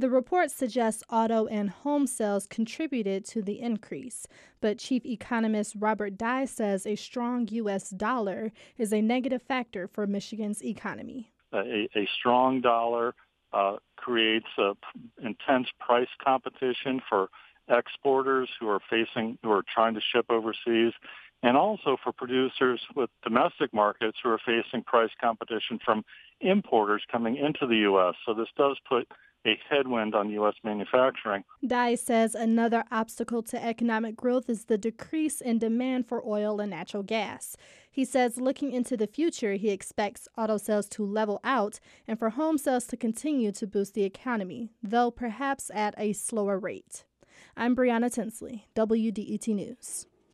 The report suggests auto and home sales contributed to the increase, but chief economist Robert Dye says a strong U.S. dollar is a negative factor for Michigan's economy. A, a strong dollar uh, creates intense price competition for exporters who are facing who are trying to ship overseas and also for producers with domestic markets who are facing price competition from importers coming into the U.S. So this does put a headwind on U.S. manufacturing. Dye says another obstacle to economic growth is the decrease in demand for oil and natural gas. He says looking into the future, he expects auto sales to level out and for home sales to continue to boost the economy, though perhaps at a slower rate. I'm Brianna Tinsley, WDET News.